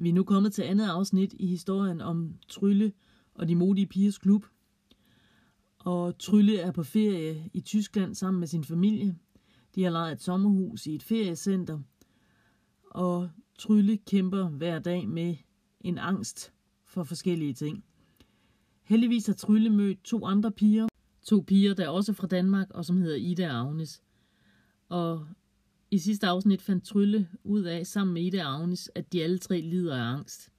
Vi er nu kommet til andet afsnit i historien om Trylle og de modige pigers klub. Og Trylle er på ferie i Tyskland sammen med sin familie. De har lejet et sommerhus i et feriecenter. Og Trylle kæmper hver dag med en angst for forskellige ting. Heldigvis har Trylle mødt to andre piger. To piger, der er også fra Danmark, og som hedder Ida og Agnes. Og i sidste afsnit fandt Trylle ud af, sammen med Ida og Agnes, at de alle tre lider af angst.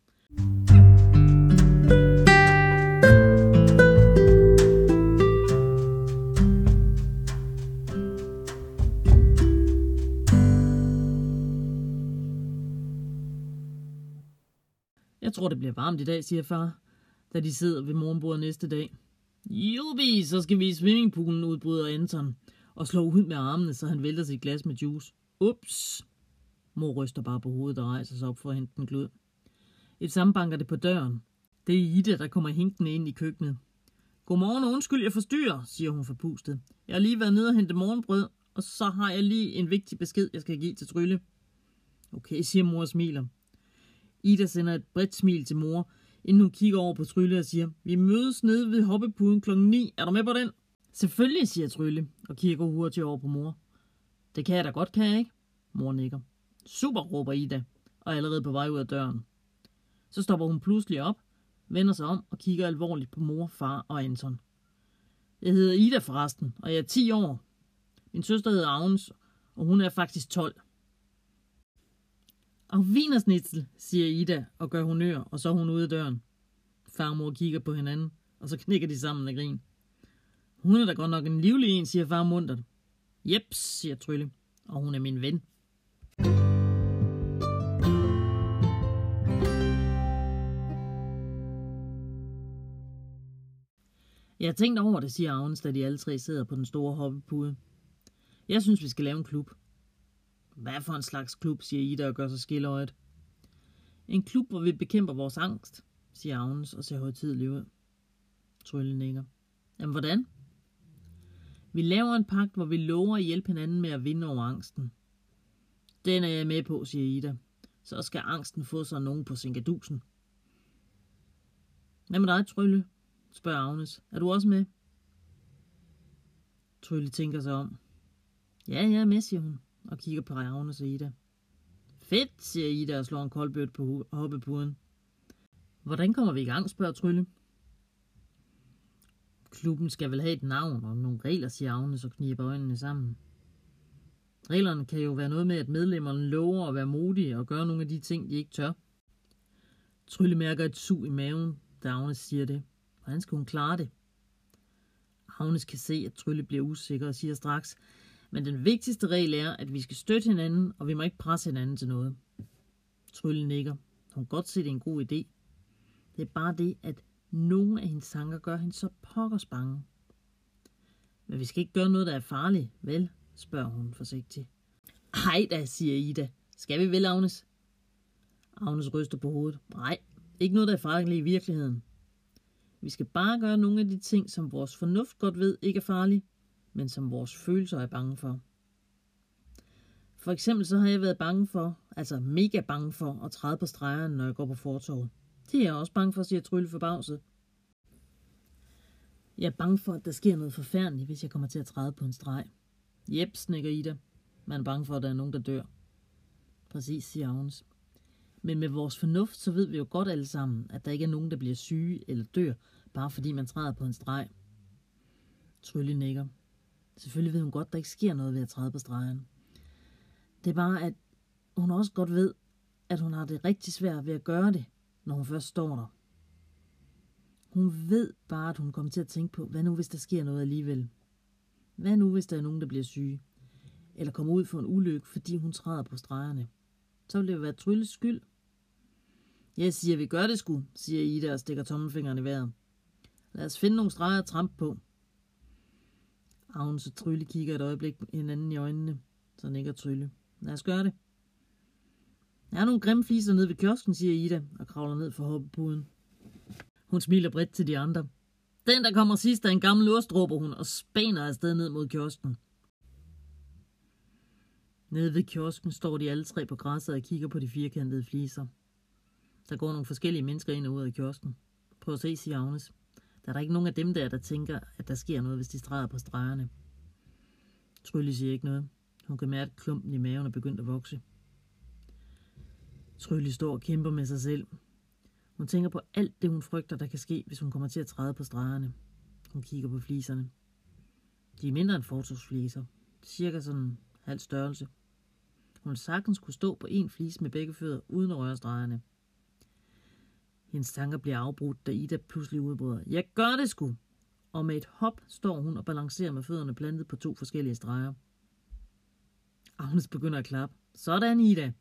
Jeg tror, det bliver varmt i dag, siger far, da de sidder ved morgenbordet næste dag. Jubi, så skal vi i swimmingpoolen, udbryder Anton, og slår ud med armene, så han vælter sit glas med juice. Ups! Mor ryster bare på hovedet og rejser sig op for at hente den glød. Et sambanker det på døren. Det er Ida, der kommer hinkende ind i køkkenet. Godmorgen og undskyld, jeg forstyrrer, siger hun forpustet. Jeg har lige været nede og hente morgenbrød, og så har jeg lige en vigtig besked, jeg skal give til Trylle. Okay, siger mor og smiler. Ida sender et bredt smil til mor, inden hun kigger over på Trylle og siger, vi mødes nede ved hoppepuden klokken 9. Er du med på den? Selvfølgelig, siger Trylle, og kigger hurtigt over på mor. Det kan jeg da godt, kan jeg ikke? Mor nikker. Super, råber Ida, og er allerede på vej ud af døren. Så stopper hun pludselig op, vender sig om og kigger alvorligt på mor, far og Anton. Jeg hedder Ida forresten, og jeg er 10 år. Min søster hedder Agnes, og hun er faktisk 12. Og vinersnitzel, siger Ida og gør honør, og så er hun ude af døren. Far og mor kigger på hinanden, og så knikker de sammen af grin. Hun er da godt nok en livlig en, siger far muntert. Jeps, siger Trylle, og hun er min ven. Jeg har tænkt over det, siger Agnes, da de alle tre sidder på den store hoppepude. Jeg synes, vi skal lave en klub. Hvad for en slags klub, siger Ida og gør sig skilløjet. En klub, hvor vi bekæmper vores angst, siger Agnes og ser højtidelig ud. Trylle nikker. Jamen hvordan? Vi laver en pagt, hvor vi lover at hjælpe hinanden med at vinde over angsten. Den er jeg med på, siger Ida. Så skal angsten få sig nogen på sinkadusen. Hvad med dig, Trylle? spørger Agnes. Er du også med? Trylle tænker sig om. Ja, jeg er med, siger hun, og kigger på Agnes og Ida. Fedt, siger Ida og slår en koldbødt på hoppepuden. Hvordan kommer vi i gang, spørger Trylle. Klubben skal vel have et navn og nogle regler, siger Agnes og kniber øjnene sammen. Reglerne kan jo være noget med, at medlemmerne lover at være modige og gøre nogle af de ting, de ikke tør. Trylle mærker et sug i maven, da Agnes siger det. Hvordan skal hun klare det? Agnes kan se, at Trylle bliver usikker og siger straks, men den vigtigste regel er, at vi skal støtte hinanden, og vi må ikke presse hinanden til noget. Trylle nikker. Hun kan godt se, det er en god idé. Det er bare det, at nogle af hendes tanker gør hende så pokkers bange. Men vi skal ikke gøre noget, der er farligt, vel? spørger hun forsigtigt. Ej da, siger Ida. Skal vi vel, Agnes? Agnes ryster på hovedet. Nej, ikke noget, der er farligt i virkeligheden. Vi skal bare gøre nogle af de ting, som vores fornuft godt ved ikke er farlige, men som vores følelser er bange for. For eksempel så har jeg været bange for, altså mega bange for, at træde på stregerne, når jeg går på fortorvet. Det er jeg også bange for, siger Trylle forbavset. Jeg er bange for, at der sker noget forfærdeligt, hvis jeg kommer til at træde på en streg. Jep, snikker Ida. Man er bange for, at der er nogen, der dør. Præcis, siger Agnes. Men med vores fornuft, så ved vi jo godt alle sammen, at der ikke er nogen, der bliver syge eller dør, bare fordi man træder på en streg. Trylle nikker. Selvfølgelig ved hun godt, at der ikke sker noget ved at træde på stregen. Det er bare, at hun også godt ved, at hun har det rigtig svært ved at gøre det, når hun først står der. Hun ved bare, at hun kommer til at tænke på, hvad nu hvis der sker noget alligevel? Hvad nu hvis der er nogen, der bliver syge? Eller kommer ud for en ulykke, fordi hun træder på stregerne? Så vil det være Trylles skyld. Jeg siger, vi gør det sgu, siger Ida og stikker tommelfingeren i vejret. Lad os finde nogle streger at trampe på. Agnes og Trylle kigger et øjeblik hinanden i øjnene, så nikker Trylle. Lad os gøre det. Der er nogle grimme fliser nede ved kiosken, siger Ida, og kravler ned for hoppepuden. Hun smiler bredt til de andre. Den, der kommer sidst, er en gammel ost, råber hun, og spaner afsted ned mod kiosken. Nede ved kiosken står de alle tre på græsset og kigger på de firkantede fliser. Der går nogle forskellige mennesker ind og ud af kiosken. Prøv at se, siger Agnes. Der er der ikke nogen af dem der, der tænker, at der sker noget, hvis de streger på stregerne. Trylle siger ikke noget. Hun kan mærke klumpen i maven er begyndt at vokse. Trylle står og kæmper med sig selv. Hun tænker på alt det, hun frygter, der kan ske, hvis hun kommer til at træde på stregerne. Hun kigger på fliserne. De er mindre end fortorsfliser. Cirka sådan halv størrelse. Hun sagtens kunne stå på en flis med begge fødder, uden at røre stregerne. Hendes tanker bliver afbrudt, da Ida pludselig udbryder. Jeg gør det sgu! Og med et hop står hun og balancerer med fødderne plantet på to forskellige streger. Agnes begynder at klappe. Sådan, Ida!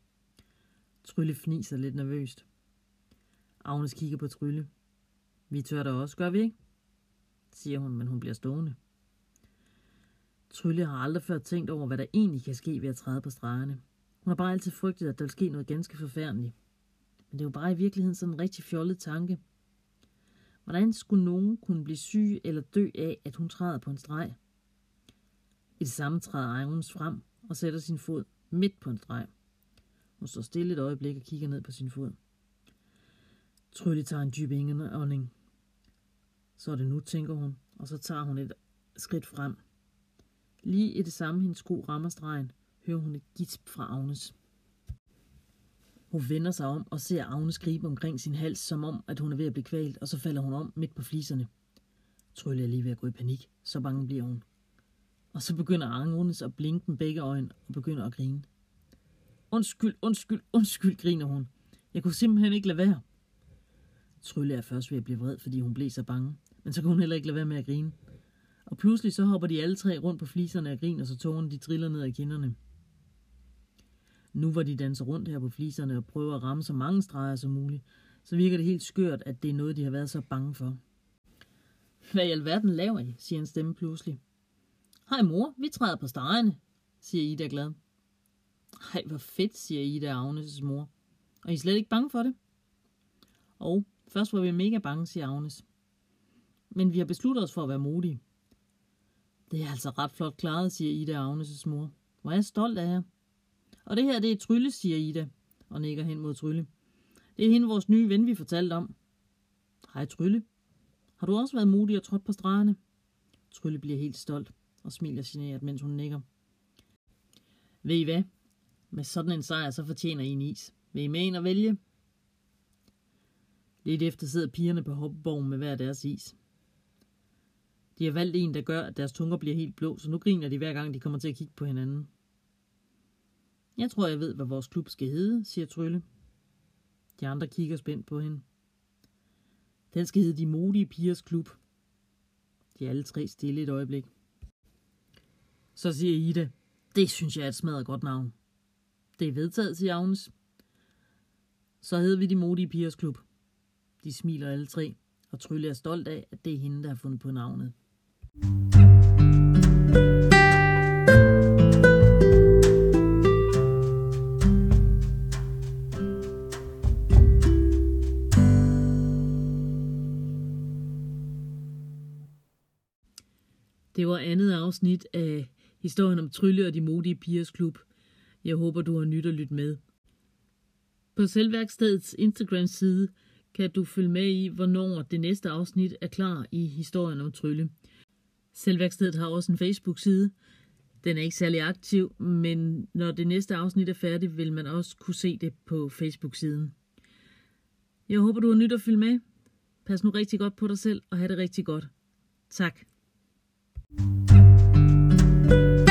Trylle fniser lidt nervøst. Agnes kigger på Trylle. Vi tør da også, gør vi ikke? siger hun, men hun bliver stående. Trylle har aldrig før tænkt over, hvad der egentlig kan ske ved at træde på stregerne. Hun har bare altid frygtet, at der vil ske noget ganske forfærdeligt. Men det er jo bare i virkeligheden sådan en rigtig fjollet tanke. Hvordan skulle nogen kunne blive syg eller dø af, at hun træder på en streg? I det samme træder Agnes frem og sætter sin fod midt på en streg. Hun står stille et øjeblik og kigger ned på sin fod. Trylle tager en dyb indånding. Så er det nu, tænker hun, og så tager hun et skridt frem. Lige i det samme, hendes sko rammer stregen, hører hun et gisp fra Agnes. Hun vender sig om og ser Agnes gribe omkring sin hals, som om, at hun er ved at blive kvalt, og så falder hun om midt på fliserne. Trylle er lige ved at gå i panik, så bange bliver hun. Og så begynder Agnes at blinke med begge øjne og begynder at grine. Undskyld, undskyld, undskyld, griner hun. Jeg kunne simpelthen ikke lade være. Trylle er først ved at blive vred, fordi hun blev så bange. Men så kunne hun heller ikke lade være med at grine. Og pludselig så hopper de alle tre rundt på fliserne og griner, så tårerne de triller ned ad kinderne. Nu hvor de danser rundt her på fliserne og prøver at ramme så mange streger som muligt, så virker det helt skørt, at det er noget, de har været så bange for. Hvad i alverden laver I? siger en stemme pludselig. Hej mor, vi træder på stregerne, siger Ida glad. Hej, hvor fedt, siger Ida og Agnes' mor. Og I er slet ikke bange for det? Og først var vi mega bange, siger Agnes. Men vi har besluttet os for at være modige. Det er altså ret flot klaret, siger Ida og Agnes' mor. Hvor er jeg stolt af jer. Og det her, det er Trylle, siger Ida, og nikker hen mod Trylle. Det er hende, vores nye ven, vi fortalte om. Hej Trylle. Har du også været modig og trådt på stregerne? Trylle bliver helt stolt og smiler generet, mens hun nikker. Ved I hvad? Med sådan en sejr, så fortjener I en is. Vil I med ind og vælge? Lidt efter sidder pigerne på hoppeborgen med hver deres is. De har valgt en, der gør, at deres tunger bliver helt blå, så nu griner de hver gang, de kommer til at kigge på hinanden. Jeg tror, jeg ved, hvad vores klub skal hedde, siger Trylle. De andre kigger spændt på hende. Den skal hedde De Modige Pigers Klub. De er alle tre stille et øjeblik. Så siger Ida, det synes jeg er et smadret godt navn. Det er vedtaget, siger Agnes. Så hedder vi De Modige Pigers Klub. De smiler alle tre, og Trylle er stolt af, at det er hende, der har fundet på navnet. Det var andet afsnit af historien om Trylle og de modige pigers klub. Jeg håber, du har nyt at lytte med. På Selvværkstedets Instagram-side kan du følge med i, hvornår det næste afsnit er klar i historien om Trylle. Selvværkstedet har også en Facebook-side. Den er ikke særlig aktiv, men når det næste afsnit er færdigt, vil man også kunne se det på Facebook-siden. Jeg håber, du har nyt at følge med. Pas nu rigtig godt på dig selv og have det rigtig godt. Tak. thank you